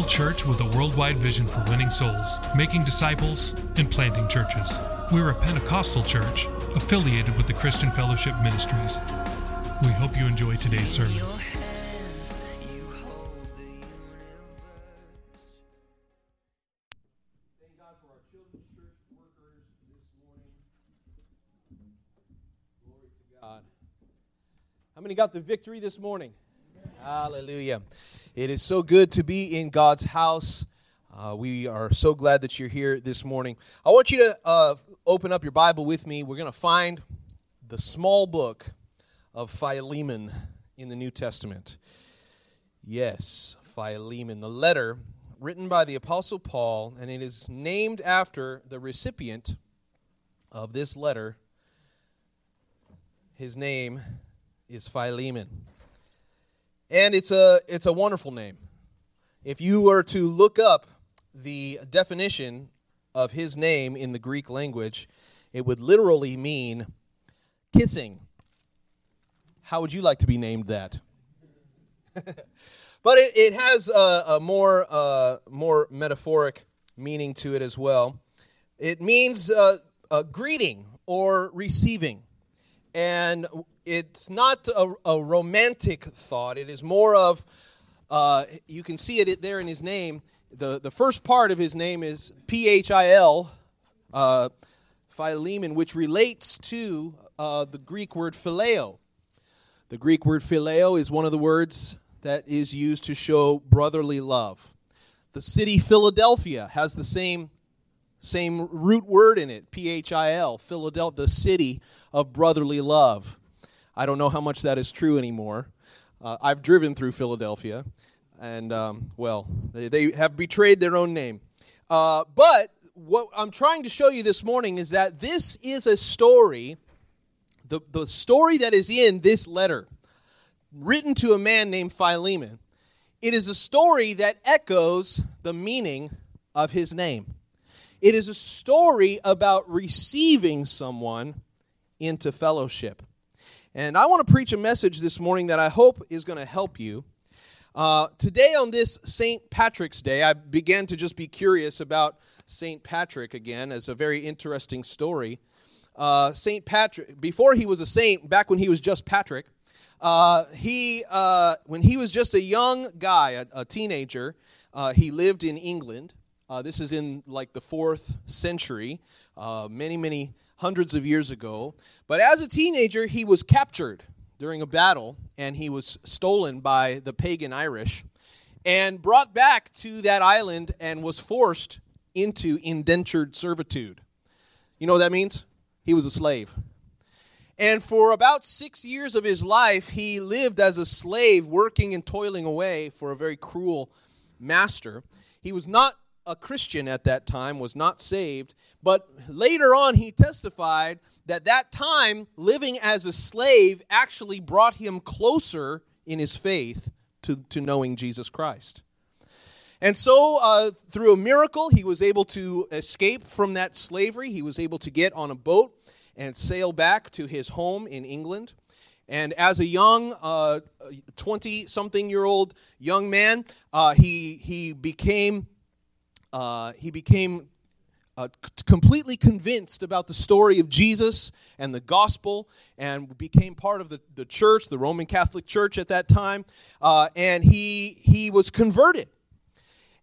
Local church with a worldwide vision for winning souls, making disciples, and planting churches. We are a Pentecostal church affiliated with the Christian Fellowship Ministries. We hope you enjoy today's sermon. Your hands, You hold the universe. Thank God for our children's church workers this morning. Glory to God. How many got the victory this morning? Hallelujah. It is so good to be in God's house. Uh, we are so glad that you're here this morning. I want you to uh, open up your Bible with me. We're going to find the small book of Philemon in the New Testament. Yes, Philemon, the letter written by the Apostle Paul, and it is named after the recipient of this letter. His name is Philemon. And it's a, it's a wonderful name. If you were to look up the definition of his name in the Greek language, it would literally mean kissing. How would you like to be named that? but it, it has a, a more uh, more metaphoric meaning to it as well. It means uh, a greeting or receiving, and it's not a, a romantic thought. It is more of uh, you can see it there in his name. the The first part of his name is P H I L, uh, Philemon, which relates to uh, the Greek word phileo. The Greek word phileo is one of the words that is used to show brotherly love. The city Philadelphia has the same same root word in it, P H I L, Philadelphia, the city of brotherly love. I don't know how much that is true anymore. Uh, I've driven through Philadelphia, and um, well, they, they have betrayed their own name. Uh, but what I'm trying to show you this morning is that this is a story the, the story that is in this letter, written to a man named Philemon, it is a story that echoes the meaning of his name. It is a story about receiving someone into fellowship. And I want to preach a message this morning that I hope is going to help you. Uh, today, on this St. Patrick's Day, I began to just be curious about St. Patrick again as a very interesting story uh, Saint Patrick, before he was a saint, back when he was just Patrick, uh, he uh, when he was just a young guy, a, a teenager, uh, he lived in England. Uh, this is in like the fourth century, many many hundreds of years ago. But as a teenager, he was captured during a battle, and he was stolen by the pagan Irish, and brought back to that island, and was forced into indentured servitude. You know what that means? he was a slave. And for about six years of his life, he lived as a slave, working and toiling away for a very cruel master. He was not a Christian at that time, was not saved, but later on he testified that that time living as a slave actually brought him closer in his faith to, to knowing Jesus Christ. And so, uh, through a miracle, he was able to escape from that slavery. He was able to get on a boat and sail back to his home in England. And as a young, 20 uh, something year old young man, uh, he, he became, uh, he became uh, completely convinced about the story of Jesus and the gospel and became part of the, the church, the Roman Catholic Church at that time. Uh, and he, he was converted.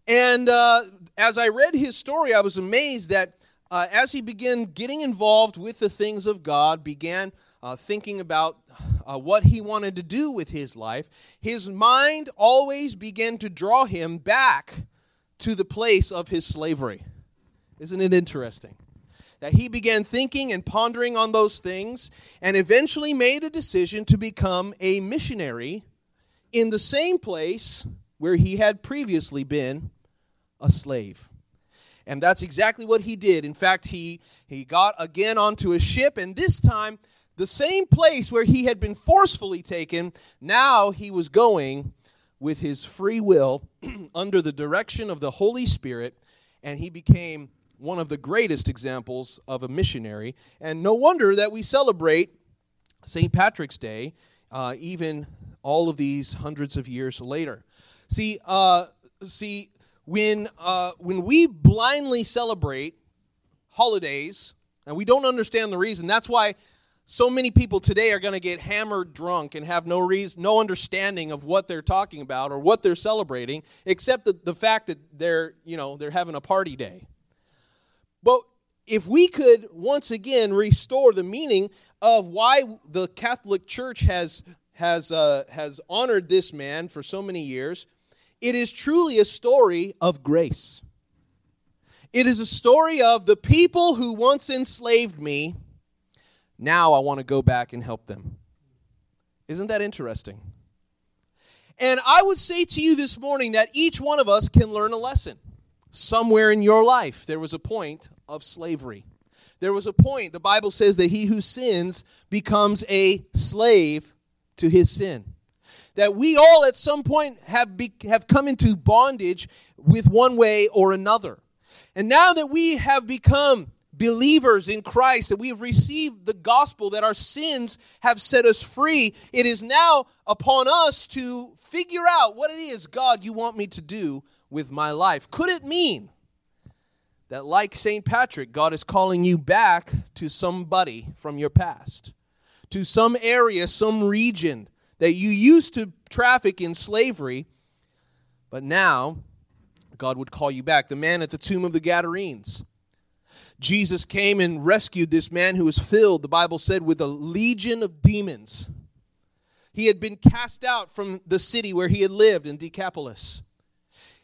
And uh, as I read his story, I was amazed that uh, as he began getting involved with the things of God, began uh, thinking about uh, what he wanted to do with his life, his mind always began to draw him back to the place of his slavery. Isn't it interesting? That he began thinking and pondering on those things and eventually made a decision to become a missionary in the same place where he had previously been a slave. And that's exactly what he did. In fact, he, he got again onto a ship, and this time, the same place where he had been forcefully taken, now he was going with his free will under the direction of the Holy Spirit, and he became one of the greatest examples of a missionary. And no wonder that we celebrate St. Patrick's Day, uh, even all of these hundreds of years later. See, uh, see, when uh, when we blindly celebrate holidays and we don't understand the reason, that's why so many people today are going to get hammered drunk and have no reason, no understanding of what they're talking about or what they're celebrating, except the, the fact that they're you know they're having a party day. But if we could once again restore the meaning of why the Catholic Church has has uh, has honored this man for so many years, it is truly a story of grace. It is a story of the people who once enslaved me. Now I want to go back and help them. Isn't that interesting? And I would say to you this morning that each one of us can learn a lesson. Somewhere in your life, there was a point of slavery. There was a point, the Bible says that he who sins becomes a slave to his sin. That we all at some point have, be, have come into bondage with one way or another. And now that we have become believers in Christ, that we have received the gospel, that our sins have set us free, it is now upon us to figure out what it is, God, you want me to do with my life. Could it mean that, like St. Patrick, God is calling you back to somebody from your past, to some area, some region that you used to traffic in slavery, but now God would call you back? The man at the tomb of the Gadarenes. Jesus came and rescued this man who was filled, the Bible said, with a legion of demons. He had been cast out from the city where he had lived in Decapolis.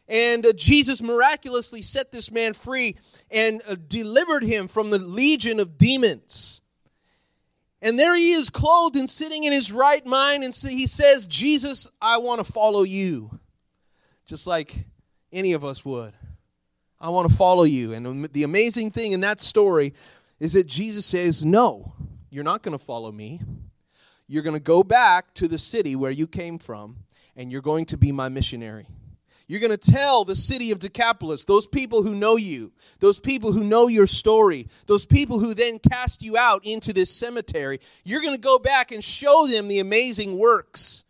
And uh, Jesus miraculously set this man free and uh, delivered him from the legion of demons. And there he is, clothed and sitting in his right mind. And so he says, Jesus, I want to follow you. Just like any of us would. I want to follow you. And the amazing thing in that story is that Jesus says, No, you're not going to follow me. You're going to go back to the city where you came from, and you're going to be my missionary. You're going to tell the city of Decapolis, those people who know you, those people who know your story, those people who then cast you out into this cemetery, you're going to go back and show them the amazing works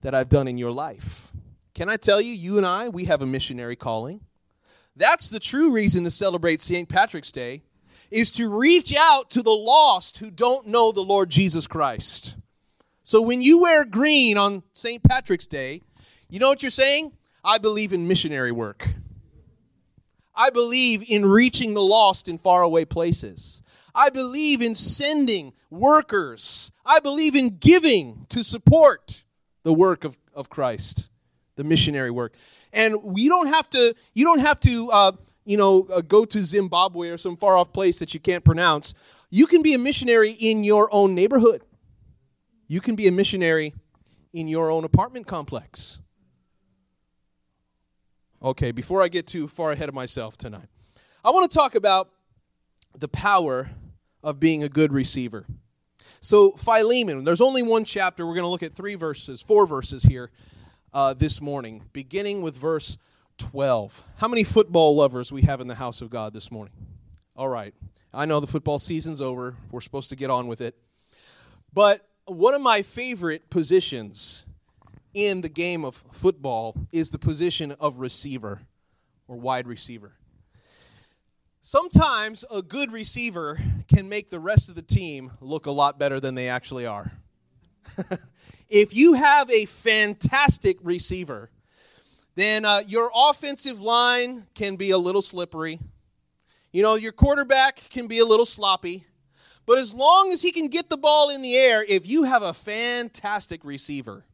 that I've done in your life. Can I tell you, you and I, we have a missionary calling. That's the true reason to celebrate St. Patrick's Day is to reach out to the lost who don't know the Lord Jesus Christ. So when you wear green on St. Patrick's Day, you know what you're saying? I believe in missionary work. I believe in reaching the lost in faraway places. I believe in sending workers. I believe in giving to support the work of, of Christ, the missionary work. And we don't have to, you don't have to, uh, you know, uh, go to Zimbabwe or some far off place that you can't pronounce. You can be a missionary in your own neighborhood. You can be a missionary in your own apartment complex. Okay, before I get too far ahead of myself tonight, I want to talk about the power of being a good receiver. So, Philemon, there's only one chapter. We're going to look at three verses, four verses here uh, this morning, beginning with verse 12. How many football lovers we have in the house of God this morning? All right. I know the football season's over. We're supposed to get on with it. But one of my favorite positions in the game of football is the position of receiver or wide receiver. Sometimes a good receiver can make the rest of the team look a lot better than they actually are. if you have a fantastic receiver, then uh, your offensive line can be a little slippery. You know, your quarterback can be a little sloppy. But as long as he can get the ball in the air, if you have a fantastic receiver,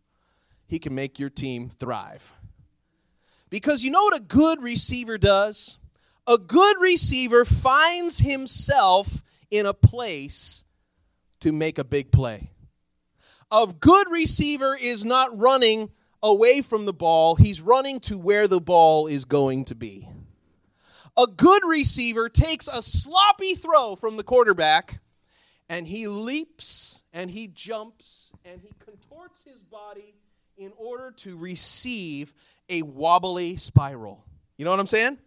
he can make your team thrive. Because you know what a good receiver does? A good receiver finds himself in a place to make a big play. A good receiver is not running away from the ball, he's running to where the ball is going to be. A good receiver takes a sloppy throw from the quarterback and he leaps and he jumps and he contorts his body in order to receive a wobbly spiral. You know what I'm saying?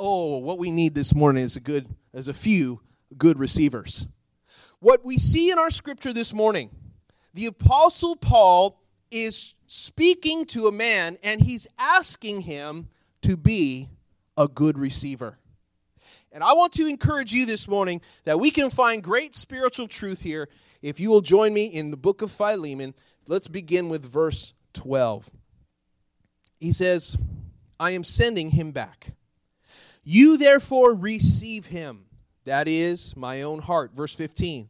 Oh, what we need this morning is a good is a few good receivers. What we see in our scripture this morning, the apostle Paul is speaking to a man and he's asking him to be a good receiver. And I want to encourage you this morning that we can find great spiritual truth here if you will join me in the book of Philemon. Let's begin with verse 12. He says, I am sending him back. You therefore receive him, that is, my own heart. Verse 15.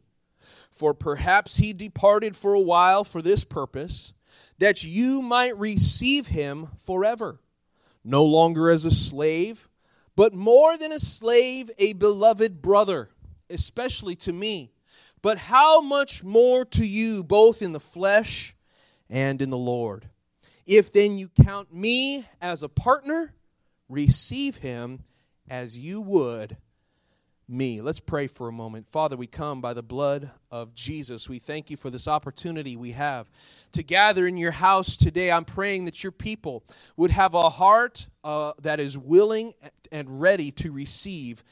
For perhaps he departed for a while for this purpose, that you might receive him forever, no longer as a slave, but more than a slave, a beloved brother, especially to me. But how much more to you, both in the flesh and in the Lord? If then you count me as a partner, receive him as you would me. Let's pray for a moment. Father, we come by the blood of Jesus. We thank you for this opportunity we have to gather in your house today. I'm praying that your people would have a heart uh, that is willing and ready to receive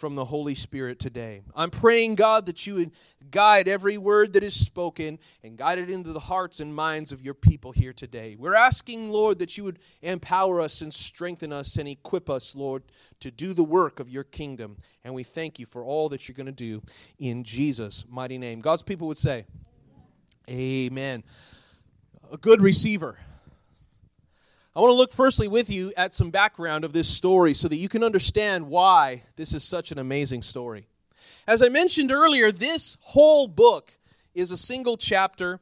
from the Holy Spirit today. I'm praying, God, that you would guide every word that is spoken and guide it into the hearts and minds of your people here today. We're asking, Lord, that you would empower us and strengthen us and equip us, Lord, to do the work of your kingdom. And we thank you for all that you're going to do in Jesus' mighty name. God's people would say, Amen. A good receiver. I want to look firstly with you at some background of this story so that you can understand why this is such an amazing story. As I mentioned earlier, this whole book is a single chapter.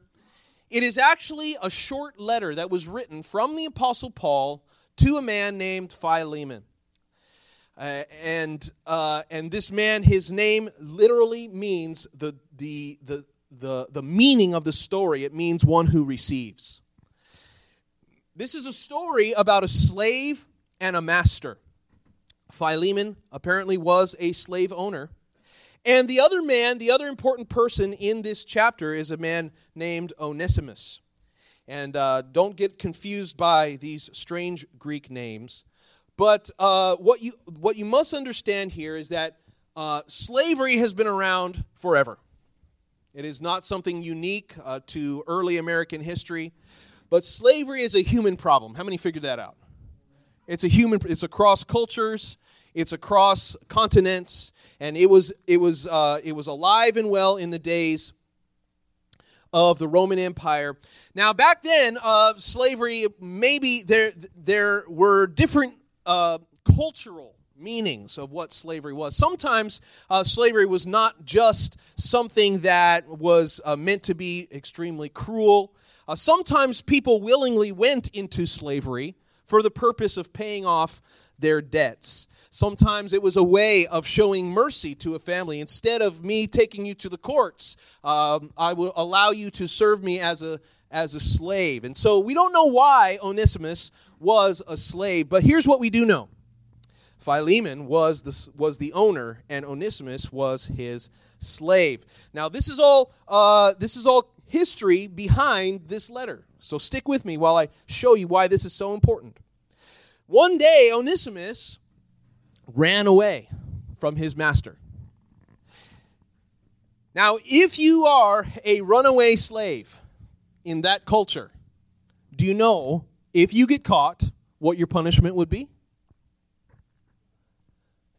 It is actually a short letter that was written from the Apostle Paul to a man named Philemon. Uh, and uh, and this man, his name literally means the, the the the the meaning of the story. It means one who receives. This is a story about a slave and a master. Philemon apparently was a slave owner. And the other man, the other important person in this chapter is a man named Onesimus. And uh, don't get confused by these strange Greek names. But uh, what, you, what you must understand here is that uh, slavery has been around forever. It is not something unique uh, to early American history. But slavery is a human problem. How many figured that out? It's a human. It's across cultures. It's across continents, and it was it was uh, it was alive and well in the days of the Roman Empire. Now, back then, uh, slavery maybe there there were different uh, cultural meanings of what slavery was. Sometimes uh, slavery was not just something that was uh, meant to be extremely cruel. Uh, sometimes people willingly went into slavery for the purpose of paying off their debts. Sometimes it was a way of showing mercy to a family. Instead of me taking you to the courts, um, I will allow you to serve me as a as a slave. And so we don't know why Onesimus was a slave, but here's what we do know: Philemon was the was the owner, and Onesimus was his slave. Now this is all uh, this is all history behind this letter. So stick with me while I show you why this is so important. One day, Onesimus ran away from his master. Now, if you are a runaway slave in that culture, do you know if you get caught, what your punishment would be?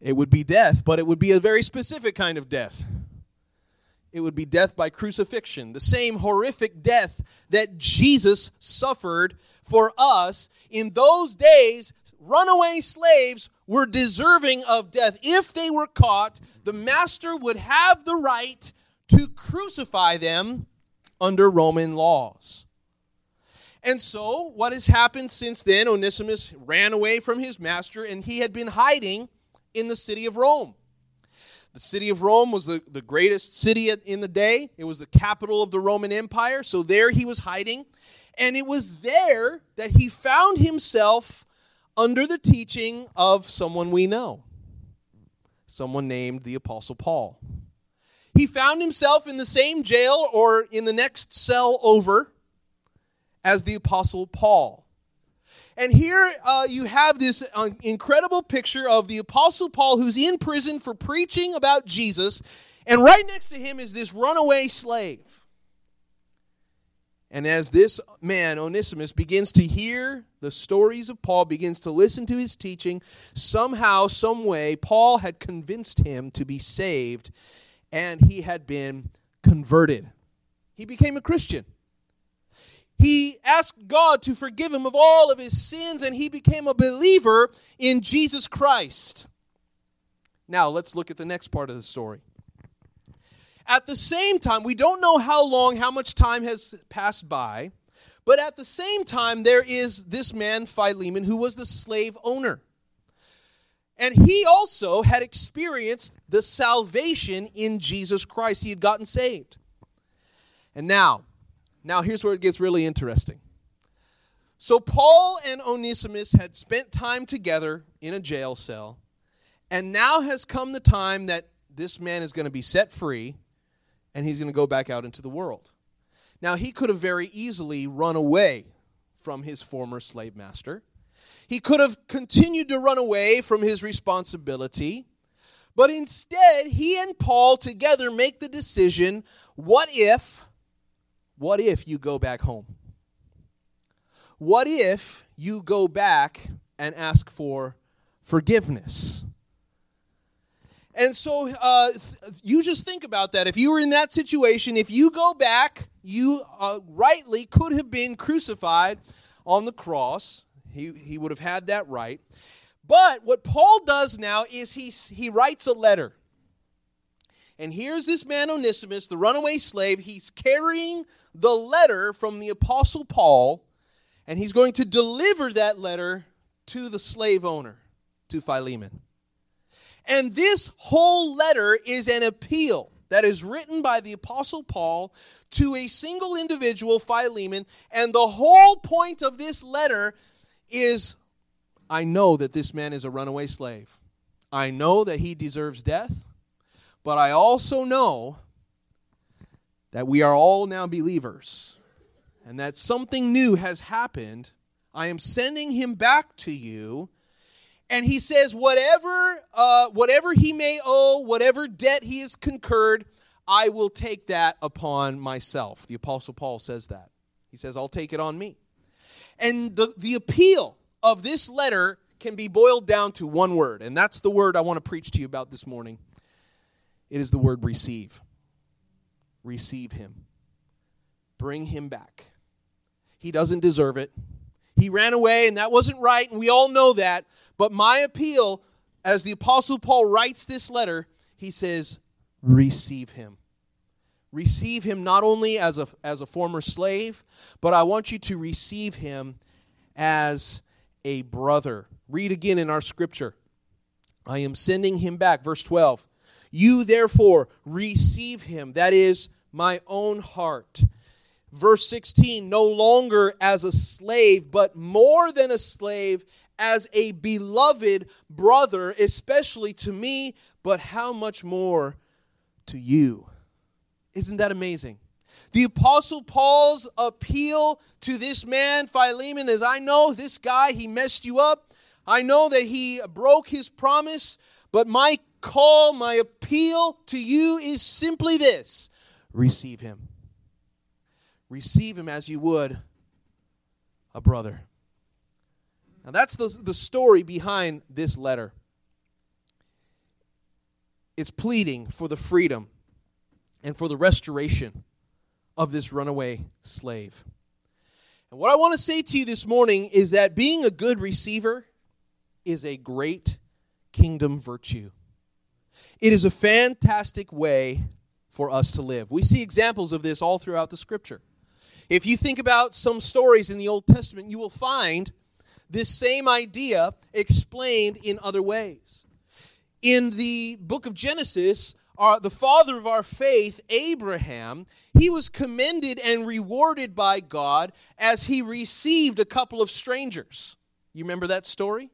It would be death, but it would be a very specific kind of death it would be death by crucifixion, the same horrific death that Jesus suffered for us. In those days, runaway slaves were deserving of death. If they were caught, the master would have the right to crucify them under Roman laws. And so, what has happened since then? Onesimus ran away from his master and he had been hiding in the city of Rome. The city of Rome was the, the greatest city in the day, it was the capital of the Roman Empire. So there he was hiding. And it was there that he found himself under the teaching of someone we know, someone named the Apostle Paul. He found himself in the same jail or in the next cell over as the Apostle Paul. And here uh, you have this uh, incredible picture of the Apostle Paul who's in prison for preaching about Jesus. And right next to him is this runaway slave. And as this man, Onesimus, begins to hear the stories of Paul, begins to listen to his teaching, somehow, some way, Paul had convinced him to be saved and he had been converted. He became a Christian. He asked God to forgive him of all of his sins, and he became a believer in Jesus Christ. Now, let's look at the next part of the story. At the same time, we don't know how long, how much time has passed by, but at the same time, there is this man, Philemon, who was the slave owner. And he also had experienced the salvation in Jesus Christ. He had gotten saved. And now, now here's where it gets really interesting. So Paul and Onesimus had spent time together in a jail cell, and now has come the time that this man is going to be set free and he's going to go back out into the world. Now, he could have very easily run away from his former slave master. He could have continued to run away from his responsibility. But instead, he and Paul together make the decision what if, what if you go back home? What if you go back and ask for forgiveness? And so uh, you just think about that. If you were in that situation, if you go back, you uh, rightly could have been crucified on the cross. He, he would have had that right. But what Paul does now is he, he writes a letter. And here's this man Onesimus, the runaway slave. He's carrying the letter from the Apostle Paul, and he's going to deliver that letter to the slave owner, to Philemon. And this whole letter is an appeal that is written by the Apostle Paul to a single individual, Philemon. And the whole point of this letter is I know that this man is a runaway slave. I know that he deserves death, but I also know that we are all now believers and that something new has happened. I am sending him back to you. And he says whatever uh, whatever he may owe whatever debt he has concurred i will take that upon myself. The apostle paul says that. He says i'll take it on me. And the, the appeal of this letter can be boiled down to one word and that's the word i want to preach to you about this morning. It is the word receive receive him bring him back he doesn't deserve it he ran away and that wasn't right and we all know that but my appeal, as the Apostle Paul writes this letter, he says, receive him. Receive him not only as a, as a former slave, but I want you to receive him as a brother. Read again in our scripture. I am sending him back. Verse 12. You therefore receive him, that is my own heart. Verse 16, no longer as a slave, but more than a slave, as a beloved brother, especially to me, but how much more to you? Isn't that amazing? The Apostle Paul's appeal to this man, Philemon, is I know this guy, he messed you up. I know that he broke his promise, but my call, my appeal to you is simply this receive him. Receive him as you would a brother. Now, that's the, the story behind this letter. It's pleading for the freedom and for the restoration of this runaway slave. And what I want to say to you this morning is that being a good receiver is a great kingdom virtue. It is a fantastic way for us to live. We see examples of this all throughout the scripture. If you think about some stories in the Old Testament, you will find this same idea explained in other ways. in the book of Genesis, our, the father of our faith, Abraham, he was commended and rewarded by God as he received a couple of strangers. You remember that story?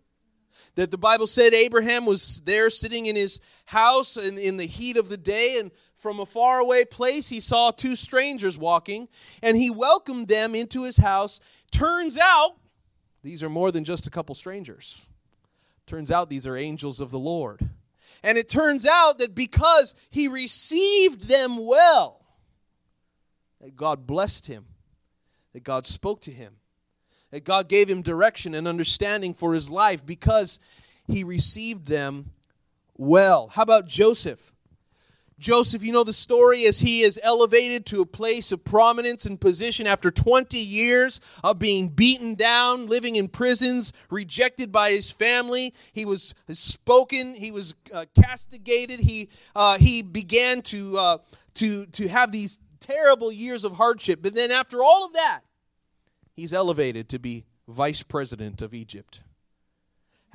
That the Bible said Abraham was there sitting in his house in, in the heat of the day, and from a faraway place he saw two strangers walking, and he welcomed them into his house. Turns out these are more than just a couple strangers. Turns out these are angels of the Lord. And it turns out that because he received them well, that God blessed him, that God spoke to him, that God gave him direction and understanding for his life because he received them well. How about Joseph? Joseph, you know the story as he is elevated to a place of prominence and position after 20 years of being beaten down, living in prisons, rejected by his family. He was spoken, he was uh, castigated, he, uh, he began to, uh, to, to have these terrible years of hardship. But then, after all of that, he's elevated to be vice president of Egypt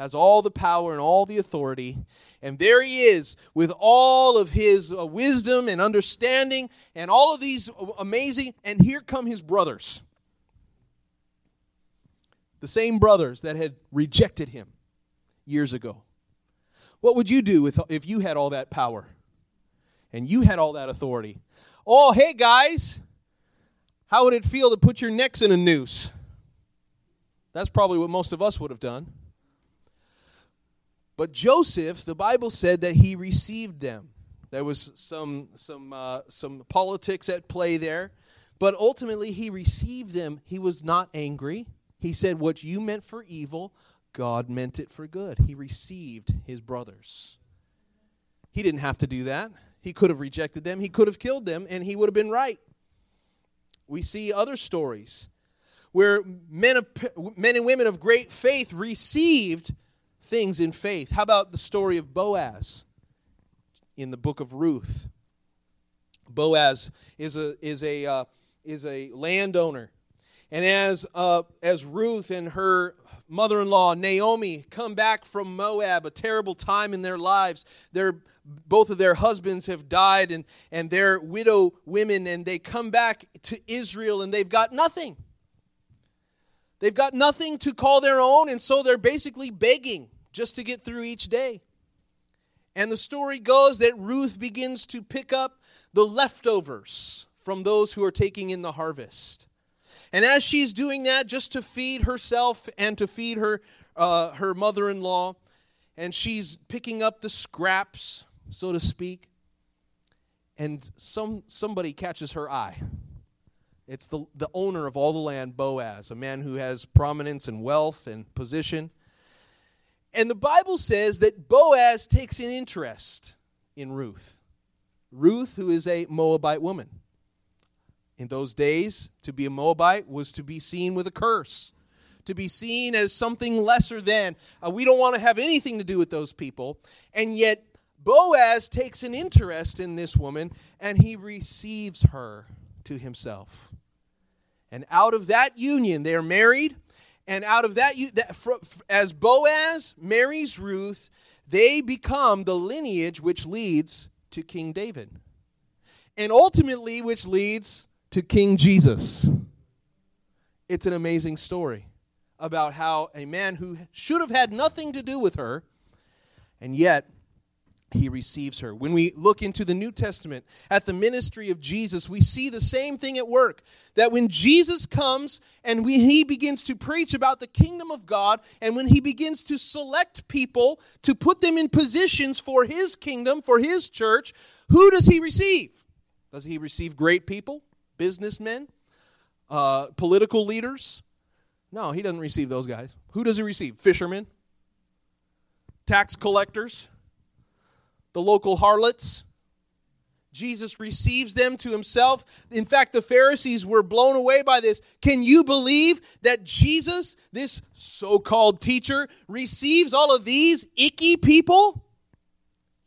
has all the power and all the authority. And there he is with all of his uh, wisdom and understanding and all of these amazing. And here come his brothers. The same brothers that had rejected him years ago. What would you do if, if you had all that power and you had all that authority? Oh, hey guys, how would it feel to put your necks in a noose? That's probably what most of us would have done. But Joseph, the Bible said that he received them. There was some, some, uh, some politics at play there, but ultimately he received them. He was not angry. He said, What you meant for evil, God meant it for good. He received his brothers. He didn't have to do that. He could have rejected them, he could have killed them, and he would have been right. We see other stories where men, of, men and women of great faith received things in faith. How about the story of Boaz in the book of Ruth? Boaz is a is a uh, is a landowner, and as uh, as Ruth and her mother-in-law Naomi come back from Moab, a terrible time in their lives. Their both of their husbands have died, and and they're widow women, and they come back to Israel, and they've got nothing. They've got nothing to call their own, and so they're basically begging just to get through each day. And the story goes that Ruth begins to pick up the leftovers from those who are taking in the harvest. And as she's doing that, just to feed herself and to feed her, uh, her mother in law, and she's picking up the scraps, so to speak, and some, somebody catches her eye. It's the, the owner of all the land, Boaz, a man who has prominence and wealth and position. And the Bible says that Boaz takes an interest in Ruth. Ruth, who is a Moabite woman. In those days, to be a Moabite was to be seen with a curse, to be seen as something lesser than. Uh, we don't want to have anything to do with those people. And yet, Boaz takes an interest in this woman and he receives her to himself. And out of that union, they're married and out of that, as Boaz marries Ruth, they become the lineage which leads to King David. And ultimately, which leads to King Jesus. It's an amazing story about how a man who should have had nothing to do with her, and yet he receives her. When we look into the New Testament at the ministry of Jesus, we see the same thing at work. That when Jesus comes and we, he begins to preach about the kingdom of God, and when he begins to select people to put them in positions for his kingdom, for his church, who does he receive? Does he receive great people, businessmen, uh, political leaders? No, he doesn't receive those guys. Who does he receive? Fishermen, tax collectors the local harlots. Jesus receives them to himself. In fact, the Pharisees were blown away by this. Can you believe that Jesus, this so called teacher, receives all of these icky people?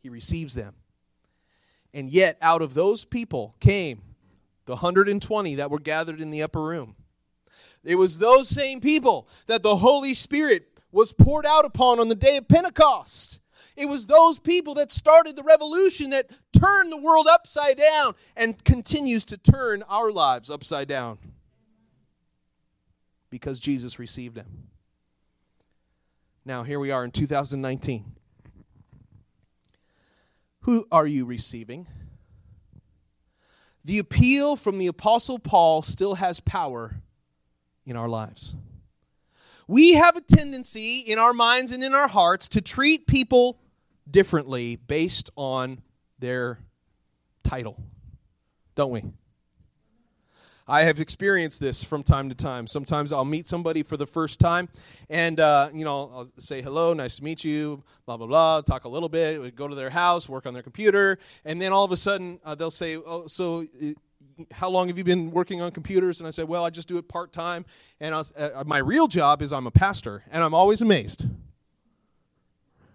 He receives them. And yet, out of those people came the 120 that were gathered in the upper room. It was those same people that the Holy Spirit was poured out upon on the day of Pentecost. It was those people that started the revolution that turned the world upside down and continues to turn our lives upside down because Jesus received them. Now, here we are in 2019. Who are you receiving? The appeal from the Apostle Paul still has power in our lives. We have a tendency in our minds and in our hearts to treat people differently based on their title, don't we? I have experienced this from time to time. Sometimes I'll meet somebody for the first time, and uh, you know, I'll say hello, nice to meet you, blah blah blah. Talk a little bit, go to their house, work on their computer, and then all of a sudden uh, they'll say, "Oh, so uh, how long have you been working on computers?" And I said, "Well, I just do it part time, and was, uh, my real job is I'm a pastor." And I'm always amazed,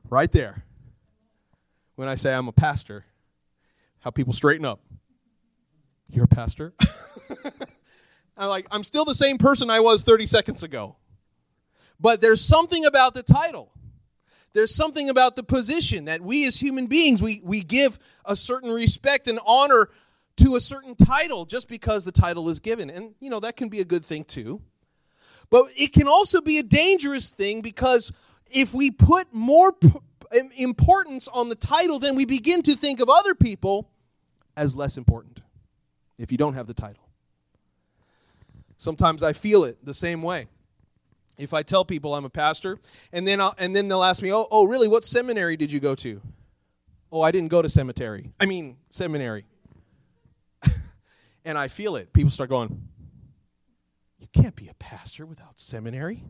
right there, when I say I'm a pastor, how people straighten up. You're a pastor. I'm like, I'm still the same person I was 30 seconds ago. But there's something about the title. There's something about the position that we as human beings, we, we give a certain respect and honor to a certain title just because the title is given. And, you know, that can be a good thing too. But it can also be a dangerous thing because if we put more importance on the title, then we begin to think of other people as less important if you don't have the title. Sometimes I feel it the same way. If I tell people I'm a pastor, and then I'll, and then they'll ask me, "Oh, oh, really? What seminary did you go to?" "Oh, I didn't go to cemetery. I mean, seminary." and I feel it. People start going, "You can't be a pastor without seminary."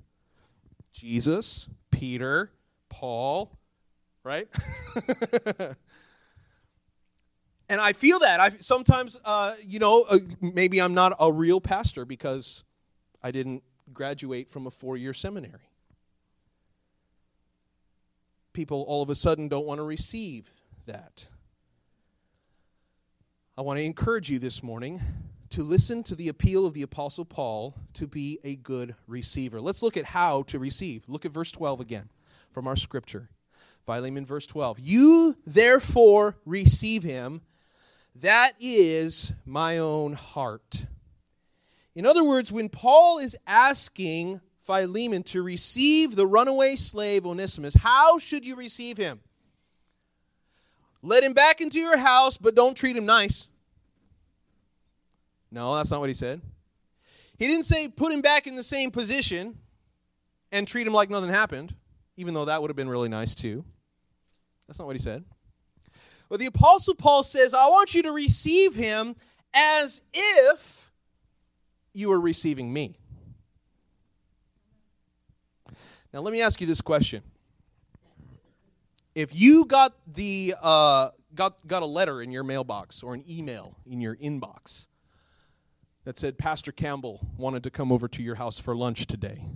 Jesus, Peter, Paul, right? and I feel that. I sometimes, uh, you know, uh, maybe I'm not a real pastor because I didn't graduate from a four-year seminary. People all of a sudden don't want to receive that. I want to encourage you this morning to listen to the appeal of the Apostle Paul to be a good receiver. Let's look at how to receive. Look at verse 12 again from our scripture. Philemon, verse 12. You therefore receive him that is my own heart. In other words, when Paul is asking Philemon to receive the runaway slave Onesimus, how should you receive him? Let him back into your house, but don't treat him nice. No, that's not what he said. He didn't say put him back in the same position and treat him like nothing happened, even though that would have been really nice too. That's not what he said. But the Apostle Paul says, I want you to receive him as if you were receiving me. Now, let me ask you this question. If you got, the, uh, got, got a letter in your mailbox or an email in your inbox that said Pastor Campbell wanted to come over to your house for lunch today,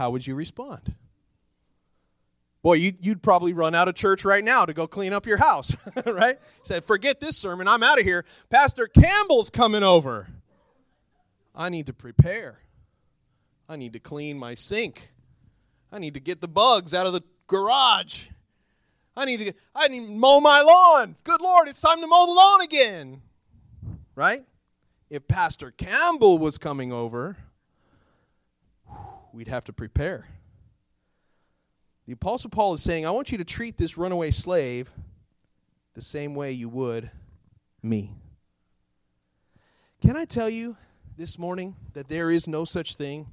how would you respond? Boy, you'd, you'd probably run out of church right now to go clean up your house, right? Said, forget this sermon, I'm out of here. Pastor Campbell's coming over. I need to prepare. I need to clean my sink. I need to get the bugs out of the garage. I need to I need to mow my lawn. Good Lord, it's time to mow the lawn again. Right? If Pastor Campbell was coming over, we'd have to prepare. The Apostle Paul is saying, I want you to treat this runaway slave the same way you would me. Can I tell you this morning that there is no such thing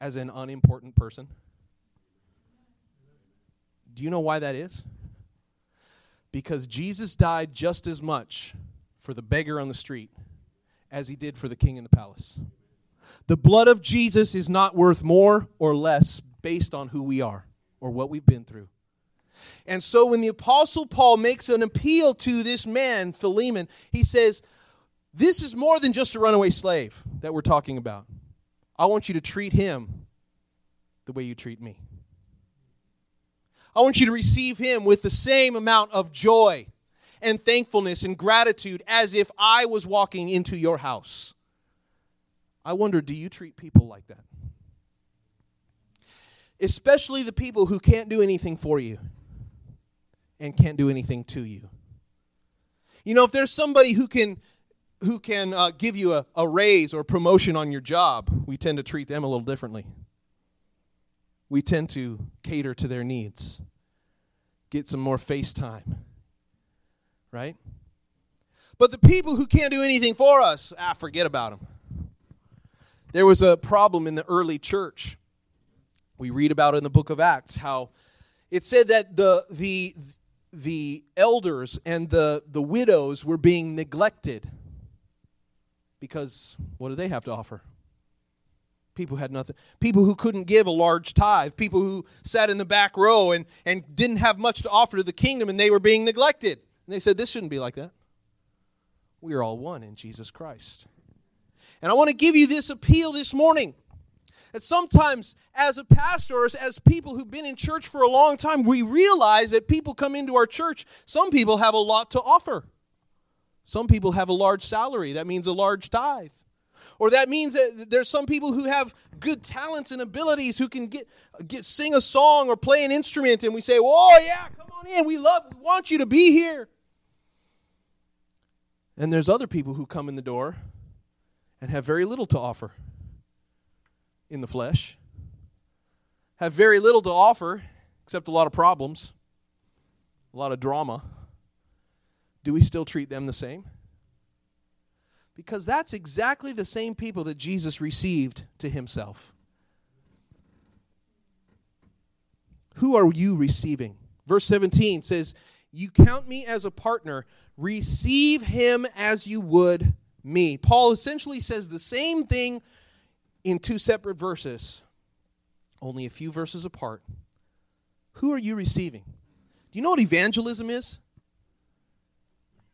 as an unimportant person? Do you know why that is? Because Jesus died just as much for the beggar on the street as he did for the king in the palace. The blood of Jesus is not worth more or less based on who we are or what we've been through. And so when the Apostle Paul makes an appeal to this man, Philemon, he says, This is more than just a runaway slave that we're talking about. I want you to treat him the way you treat me. I want you to receive him with the same amount of joy and thankfulness and gratitude as if I was walking into your house. I wonder, do you treat people like that? especially the people who can't do anything for you and can't do anything to you. You know, if there's somebody who can who can uh, give you a, a raise or promotion on your job, we tend to treat them a little differently. We tend to cater to their needs, get some more face time, right? But the people who can't do anything for us, ah, forget about them. There was a problem in the early church. We read about in the book of Acts how it said that the the the elders and the the widows were being neglected because what do they have to offer? People had nothing. People who couldn't give a large tithe, people who sat in the back row and, and didn't have much to offer to the kingdom, and they were being neglected. And they said, This shouldn't be like that. We are all one in Jesus Christ. And I want to give you this appeal this morning that sometimes, as a pastor or as people who've been in church for a long time, we realize that people come into our church, some people have a lot to offer. Some people have a large salary. That means a large tithe. Or that means that there's some people who have good talents and abilities who can get, get sing a song or play an instrument and we say, "Oh yeah, come on in. We love we want you to be here." And there's other people who come in the door and have very little to offer in the flesh. Have very little to offer except a lot of problems, a lot of drama do we still treat them the same? Because that's exactly the same people that Jesus received to himself. Who are you receiving? Verse 17 says, You count me as a partner, receive him as you would me. Paul essentially says the same thing in two separate verses, only a few verses apart. Who are you receiving? Do you know what evangelism is?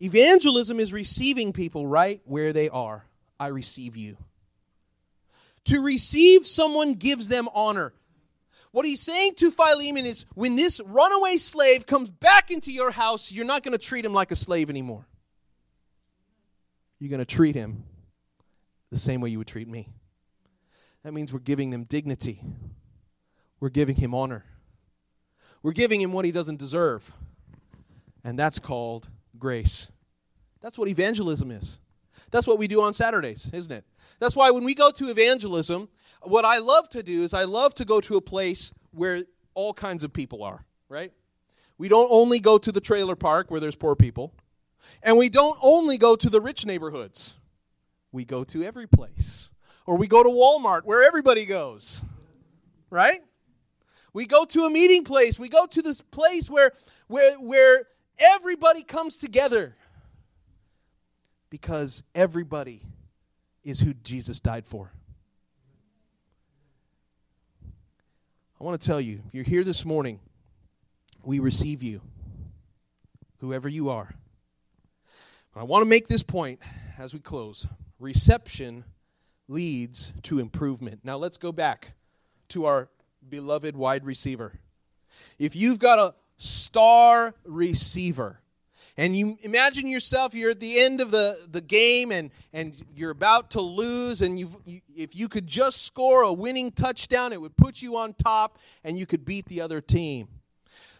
Evangelism is receiving people right where they are. I receive you. To receive someone gives them honor. What he's saying to Philemon is when this runaway slave comes back into your house, you're not going to treat him like a slave anymore. You're going to treat him the same way you would treat me. That means we're giving them dignity, we're giving him honor, we're giving him what he doesn't deserve. And that's called grace. That's what evangelism is. That's what we do on Saturdays, isn't it? That's why when we go to evangelism, what I love to do is I love to go to a place where all kinds of people are, right? We don't only go to the trailer park where there's poor people, and we don't only go to the rich neighborhoods. We go to every place. Or we go to Walmart where everybody goes, right? We go to a meeting place. We go to this place where, where, where Everybody comes together because everybody is who Jesus died for. I want to tell you, if you're here this morning, we receive you, whoever you are. I want to make this point as we close. Reception leads to improvement. Now let's go back to our beloved wide receiver. If you've got a star receiver. And you imagine yourself, you're at the end of the, the game and, and you're about to lose, and you if you could just score a winning touchdown, it would put you on top and you could beat the other team.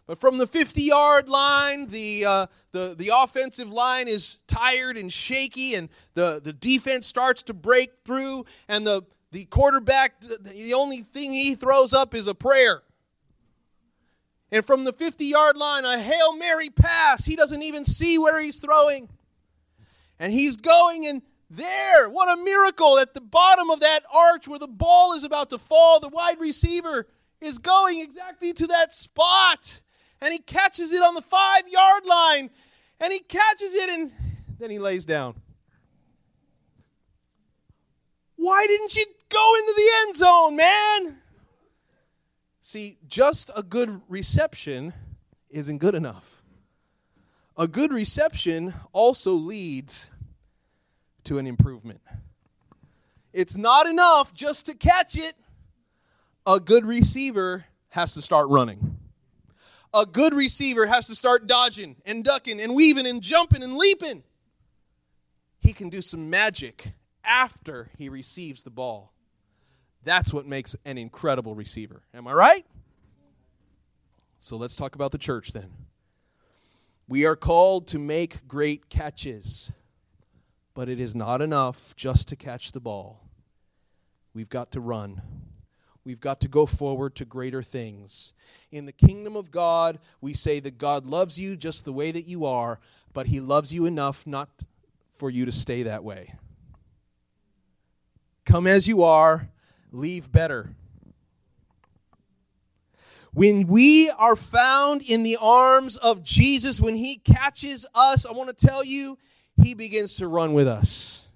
But from the 50 yard line, the, uh, the, the offensive line is tired and shaky, and the, the defense starts to break through, and the, the quarterback, the only thing he throws up is a prayer. And from the 50 yard line, a Hail Mary pass. He doesn't even see where he's throwing. And he's going, and there, what a miracle. At the bottom of that arch where the ball is about to fall, the wide receiver is going exactly to that spot. And he catches it on the five yard line. And he catches it, and then he lays down. Why didn't you go into the end zone, man? See, just a good reception isn't good enough. A good reception also leads to an improvement. It's not enough just to catch it. A good receiver has to start running. A good receiver has to start dodging and ducking and weaving and jumping and leaping. He can do some magic after he receives the ball. That's what makes an incredible receiver. Am I right? So let's talk about the church then. We are called to make great catches, but it is not enough just to catch the ball. We've got to run. We've got to go forward to greater things. In the kingdom of God, we say that God loves you just the way that you are, but He loves you enough not for you to stay that way. Come as you are, leave better. When we are found in the arms of Jesus, when He catches us, I want to tell you, He begins to run with us.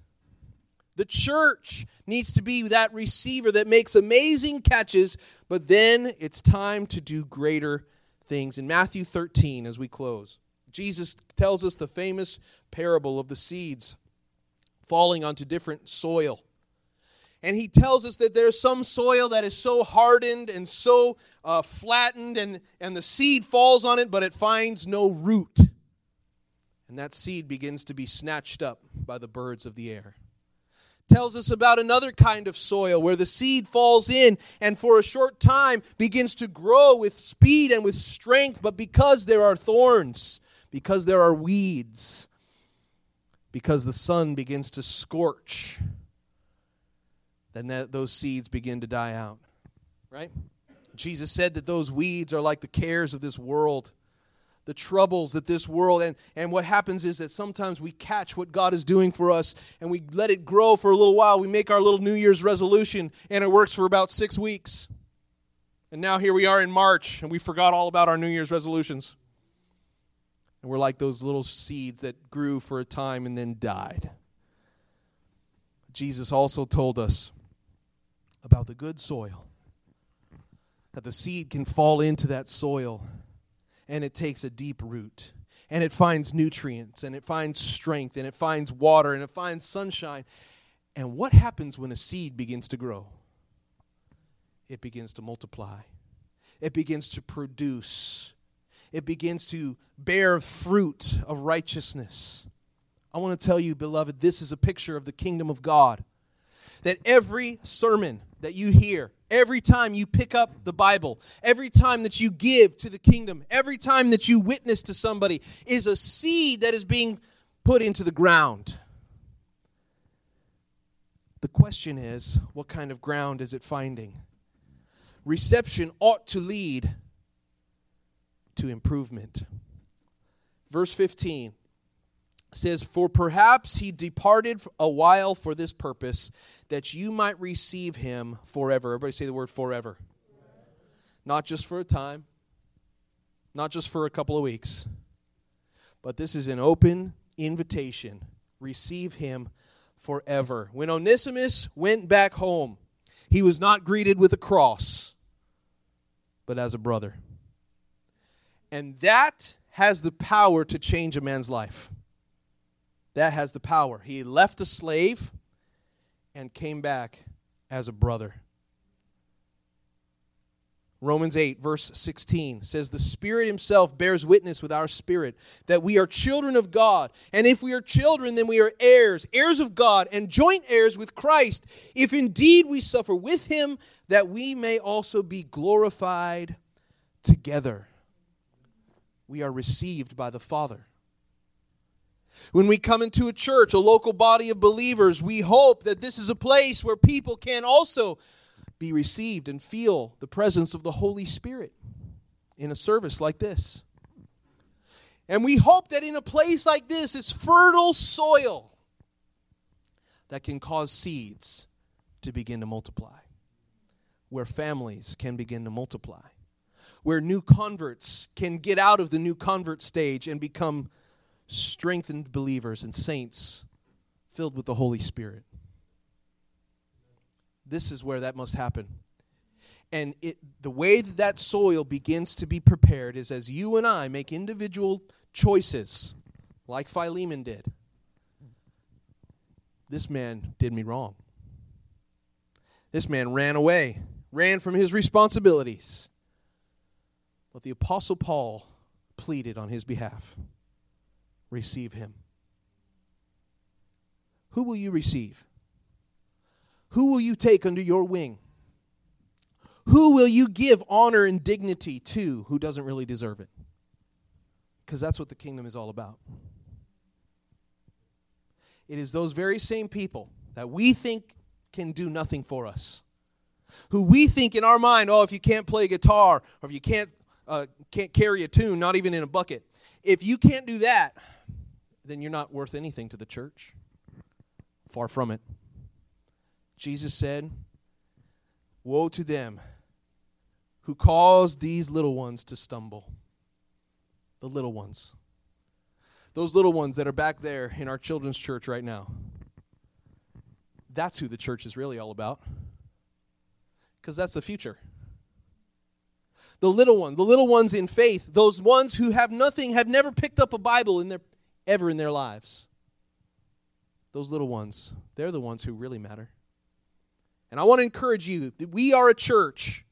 The church needs to be that receiver that makes amazing catches, but then it's time to do greater things. In Matthew 13, as we close, Jesus tells us the famous parable of the seeds falling onto different soil. And he tells us that there's some soil that is so hardened and so uh, flattened, and, and the seed falls on it, but it finds no root. And that seed begins to be snatched up by the birds of the air tells us about another kind of soil where the seed falls in and for a short time begins to grow with speed and with strength, but because there are thorns, because there are weeds, because the sun begins to scorch, then that, those seeds begin to die out. Right? Jesus said that those weeds are like the cares of this world the troubles that this world and, and what happens is that sometimes we catch what god is doing for us and we let it grow for a little while. We make our little new year's resolution and it works for about six weeks. And now here we are in march and we forgot all about our new year's resolutions. And we're like those little seeds that grew for a time and then died. Jesus also told us about the good soil that the seed can fall into that soil and it takes a deep root and it finds nutrients and it finds strength and it finds water and it finds sunshine. And what happens when a seed begins to grow? It begins to multiply, it begins to produce, it begins to bear fruit of righteousness. I want to tell you, beloved, this is a picture of the kingdom of God. That every sermon that you hear, every time you pick up the Bible, every time that you give to the kingdom, every time that you witness to somebody is a seed that is being put into the ground. The question is, what kind of ground is it finding? Reception ought to lead to improvement. Verse 15 says, For perhaps he departed a while for this purpose, that you might receive him forever. Everybody say the word forever. Not just for a time, not just for a couple of weeks, but this is an open invitation. Receive him forever. When Onesimus went back home, he was not greeted with a cross, but as a brother. And that has the power to change a man's life that has the power. He left a slave and came back as a brother. Romans 8, verse 16 says, The Spirit Himself bears witness with our spirit that we are children of God. And if we are children, then we are heirs, heirs of God, and joint heirs with Christ, if indeed we suffer with Him, that we may also be glorified together. We are received by the Father. When we come into a church, a local body of believers, we hope that this is a place where people can also be received and feel the presence of the Holy Spirit in a service like this. And we hope that in a place like this is fertile soil that can cause seeds to begin to multiply, where families can begin to multiply, where new converts can get out of the new convert stage and become strengthened believers and saints filled with the Holy Spirit. This is where that must happen. And it, the way that that soil begins to be prepared is as you and I make individual choices, like Philemon did. This man did me wrong. This man ran away, ran from his responsibilities. But the Apostle Paul pleaded on his behalf receive him. Who will you receive? Who will you take under your wing? Who will you give honor and dignity to who doesn't really deserve it? Because that's what the kingdom is all about. It is those very same people that we think can do nothing for us. Who we think in our mind, oh, if you can't play guitar or if you can't, uh, can't carry a tune, not even in a bucket, if you can't do that, then you're not worth anything to the church. Far from it. Jesus said, Woe to them who cause these little ones to stumble. The little ones. Those little ones that are back there in our children's church right now. That's who the church is really all about. Because that's the future. The little one, the little ones in faith, those ones who have nothing, have never picked up a Bible in their ever in their lives. Those little ones, they're the ones who really matter. And I want to encourage you that we are a church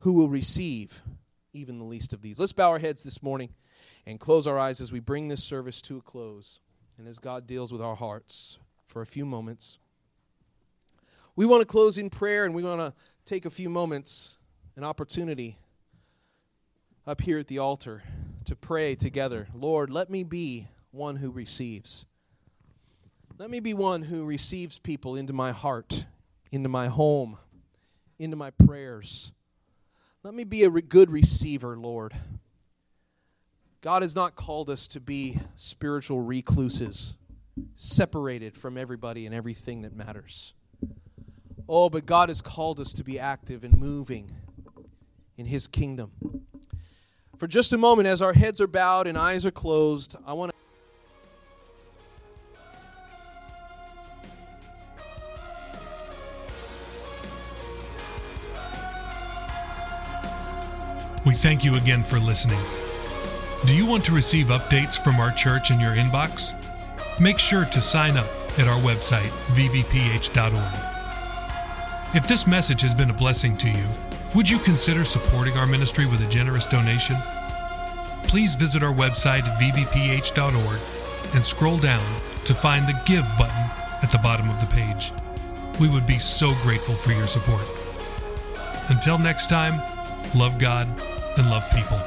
who will receive even the least of these. Let's bow our heads this morning and close our eyes as we bring this service to a close and as God deals with our hearts for a few moments. We want to close in prayer and we want to take a few moments, an opportunity up here at the altar to pray together. Lord, let me be one who receives. Let me be one who receives people into my heart into my home, into my prayers. Let me be a re- good receiver, Lord. God has not called us to be spiritual recluses, separated from everybody and everything that matters. Oh, but God has called us to be active and moving in His kingdom. For just a moment, as our heads are bowed and eyes are closed, I want to. We thank you again for listening. Do you want to receive updates from our church in your inbox? Make sure to sign up at our website, vbph.org. If this message has been a blessing to you, would you consider supporting our ministry with a generous donation? Please visit our website at vbph.org and scroll down to find the Give button at the bottom of the page. We would be so grateful for your support. Until next time, love God and love people.